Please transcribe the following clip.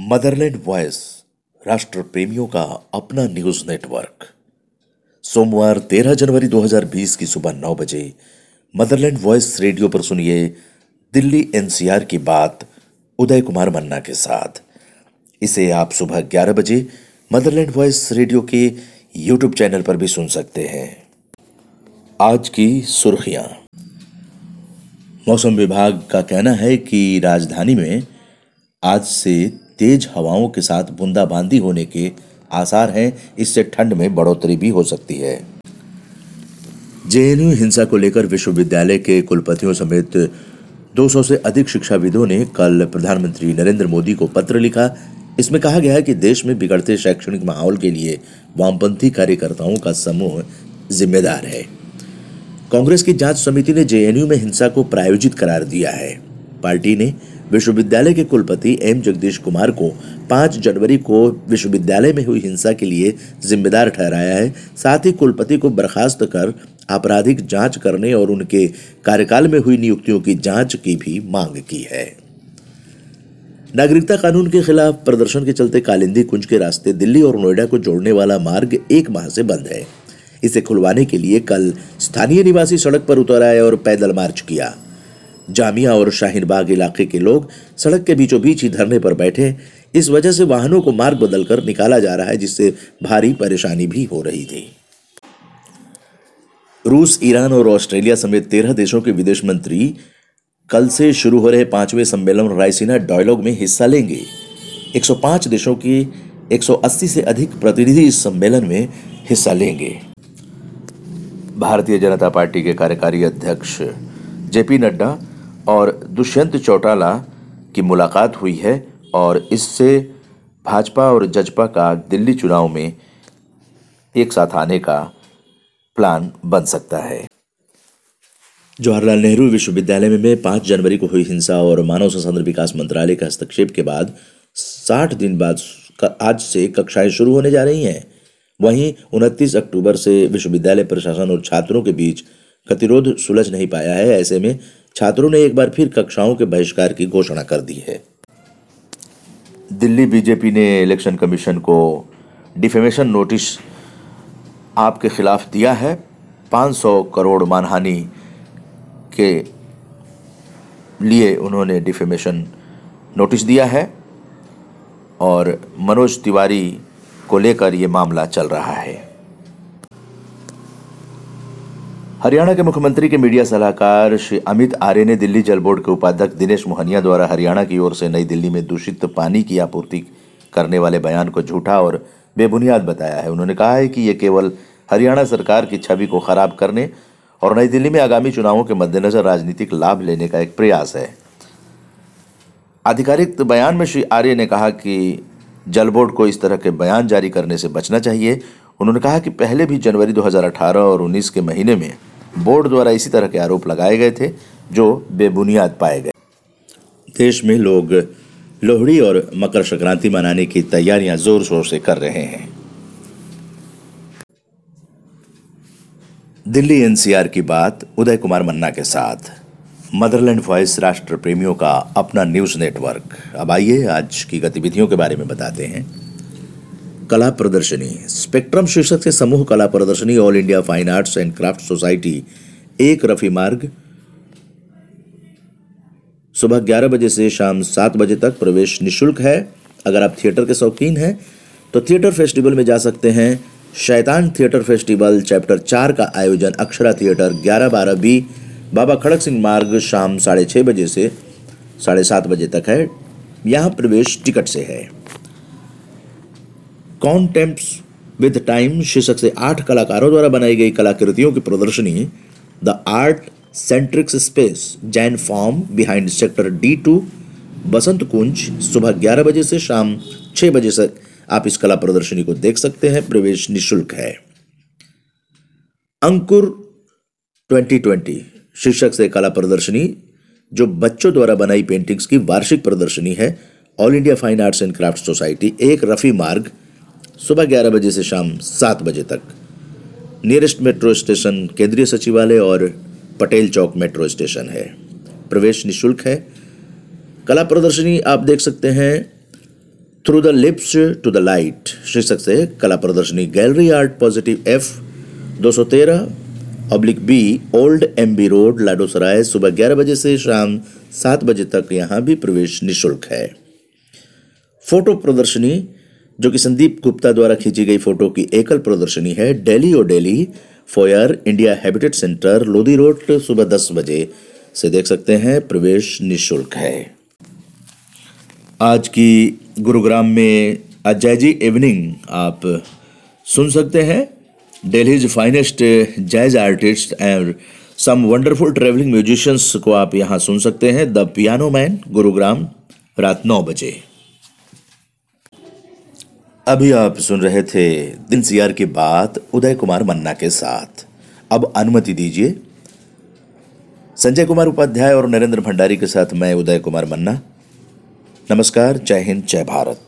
Motherland voice राष्ट्र प्रेमियों का अपना न्यूज़ नेटवर्क। सोमवार 13 जनवरी 2020 की सुबह 9 बजे मदरलैंड वॉयस रेडियो पर सुनिए दिल्ली एनसीआर की बात उदय कुमार मन्ना के साथ। इसे आप सुबह 11 बजे मदरलैंड वॉयस रेडियो के यूट्यूब चैनल पर भी सुन सकते हैं। आज की सुर्खियाँ। मौसम विभाग का कहना है कि राजधानी में आज से तेज हवाओं के साथ बूंदाबांदी होने के आसार हैं। इससे ठंड में बढ़ोतरी भी हो सकती है। जेएनयू हिंसा को लेकर विश्वविद्यालय के कुलपतियों समेत 200 से अधिक शिक्षाविदों ने कल प्रधानमंत्री नरेंद्र मोदी को पत्र लिखा। इसमें कहा गया है कि देश में बिगड़ते शैक्षणिक माहौल के लिए वामपंथी कार्यकर्ताओं का समूह जिम्मेदार है। कांग्रेस की जाँच समिति ने जेएनयू में हिंसा को प्रायोजित करार दिया है। पार्टी ने विश्वविद्यालय के कुलपति एम. जगदीश कुमार को 5 जनवरी को विश्वविद्यालय में हुई हिंसा के लिए जिम्मेदार ठहराया है। साथ ही कुलपति को बर्खास्त कर आपराधिक जाँच करने और उनके कार्यकाल में हुई नियुक्तियों की जाँच की भी मांग की है। नागरिकता कानून के खिलाफ प्रदर्शन के चलते कालिंदी कुंज के रास्ते दिल्ली और नोएडा को जोड़ने वाला मार्ग एक माह से बंद है। इसे खुलवाने के लिए कल स्थानीय निवासी सड़क पर उतर आए और पैदल मार्च किया। जामिया और शाहीन बाग इलाके के लोग सड़क के बीचों बीच ही धरने पर बैठे इस वजह से वाहनों को मार्ग बदलकर निकाला जा रहा है, जिससे भारी परेशानी भी हो रही थी। रूस, ईरान और ऑस्ट्रेलिया समेत तेरह देशों के विदेश मंत्री कल से शुरू हो रहे पाँचवें सम्मेलन रायसीना डायलॉग में हिस्सा लेंगे। 105 देशों की 180 से अधिक प्रतिनिधि इस सम्मेलन में हिस्सा लेंगे। भारतीय जनता पार्टी के कार्यकारी अध्यक्ष जेपी नड्डा और दुष्यंत चौटाला की मुलाकात हुई है और इससे भाजपा और जजपा का दिल्ली चुनाव में एक साथ आने का प्लान बन सकता है। जवाहरलाल नेहरू विश्वविद्यालय में पाँच जनवरी को हुई हिंसा और मानव संसाधन विकास मंत्रालय के हस्तक्षेप के बाद साठ दिन बाद आज से कक्षाएँ शुरू होने जा रही हैं। वहीं उनतीस अक्टूबर से विश्वविद्यालय प्रशासन और छात्रों के बीच गतिरोध सुलझ नहीं पाया है, ऐसे में छात्रों ने एक बार फिर कक्षाओं के बहिष्कार की घोषणा कर दी है। दिल्ली बीजेपी ने इलेक्शन कमीशन को डिफेमेशन नोटिस आपके खिलाफ दिया है। 500 करोड़ मानहानि के लिए उन्होंने डिफेमेशन नोटिस दिया है और मनोज तिवारी को लेकर ये मामला चल रहा है। हरियाणा के मुख्यमंत्री के मीडिया सलाहकार श्री अमित आर्य ने दिल्ली जल बोर्ड के उपाध्यक्ष दिनेश मोहनिया द्वारा हरियाणा की ओर से नई दिल्ली में दूषित पानी की आपूर्ति करने वाले बयान को झूठा और बेबुनियाद बताया है। उन्होंने कहा है कि ये केवल हरियाणा सरकार की छवि को खराब करने और नई दिल्ली में आगामी चुनावों के मद्देनजर राजनीतिक लाभ लेने का एक प्रयास है। आधिकारिक बयान में श्री आर्य ने कहा कि जल बोर्ड को इस तरह के बयान जारी करने से बचना चाहिए उन्होंने कहा कि पहले भी जनवरी 2018 और 19 के महीने में बोर्ड द्वारा इसी तरह के आरोप लगाए गए थे, जो बेबुनियाद पाए गए। देश में लोग लोहड़ी और मकर संक्रांति मनाने की तैयारियाँ ज़ोर शोर से कर रहे हैं। दिल्ली एनसीआर की बात, उदय कुमार मन्ना के साथ। मदरलैंड वॉइस राष्ट्र प्रेमियों का अपना न्यूज़ नेटवर्क। अब आइए आज की गतिविधियों के बारे में बताते हैं। कला प्रदर्शनी, स्पेक्ट्रम शीर्षक से समूह कला प्रदर्शनी, All India Fine Arts and Craft Society, एक रफी मार्ग। सुबह 11 बजे से शाम सात बजे तक प्रवेश निशुल्क है। अगर आप थिएटर के शौकीन हैं तो थिएटर फेस्टिवल में जा सकते हैं। शैतान थिएटर फेस्टिवल, चैप्टर चार का आयोजन अक्षरा थिएटर ग्यारह बारह बी, बाबा खड़क सिंह मार्ग, शाम साढ़े छः बजे से साढ़े सात बजे तक है। यहाँ प्रवेश टिकट से है। कॉन्टेम्प्स विद टाइम शीर्षक से आठ कलाकारों द्वारा बनाई गई कलाकृतियों की प्रदर्शनी the art Centrix space Jain farm behind sector D two Vasant Kunj, सुबह ग्यारह बजे से शाम छह बजे तक। आप इस कला प्रदर्शनी को देख सकते हैं, प्रवेश निशुल्क है। अंकुर 2020 शीर्षक से कला प्रदर्शनी, जो बच्चों द्वारा बनाई पेंटिंग्स की वार्षिक प्रदर्शनी है All India Fine Arts and Craft Society एक रफी मार्ग सुबह ग्यारह बजे से शाम सात बजे तक। नियरेस्ट मेट्रो स्टेशन केंद्रीय सचिवालय और पटेल चौक मेट्रो स्टेशन है। प्रवेश निशुल्क है। कला प्रदर्शनी आप देख सकते हैं through the lips to the light शीर्षक से कला प्रदर्शनी gallery art positive F 213 oblique B old M B road Ladosarai. सुबह ग्यारह बजे से शाम सात बजे तक यहाँ भी प्रवेश निशुल्क है। फ़ोटो प्रदर्शनी जो कि संदीप गुप्ता द्वारा खींची गई फ़ोटो की एकल प्रदर्शनी है, daily O daily, foyer, India Habitat Centre, Lodhi road, सुबह दस बजे। से देख सकते हैं, प्रवेश निशुल्क है। आज की गुरुग्राम में अजय जी इवनिंग आप सुन सकते हैं। Delhi's finest jazz artist and some wonderful travelling musicians को आप यहाँ सुन सकते हैं। द पियानो मैन गुरुग्राम, रात नौ बजे। अभी आप सुन रहे थे दिन सियार की बात उदय कुमार मन्ना के साथ। अब अनुमति दीजिए। संजय कुमार उपाध्याय और नरेंद्र भंडारी के साथ मैं उदय कुमार मन्ना। नमस्कार, जय हिंद, जय भारत।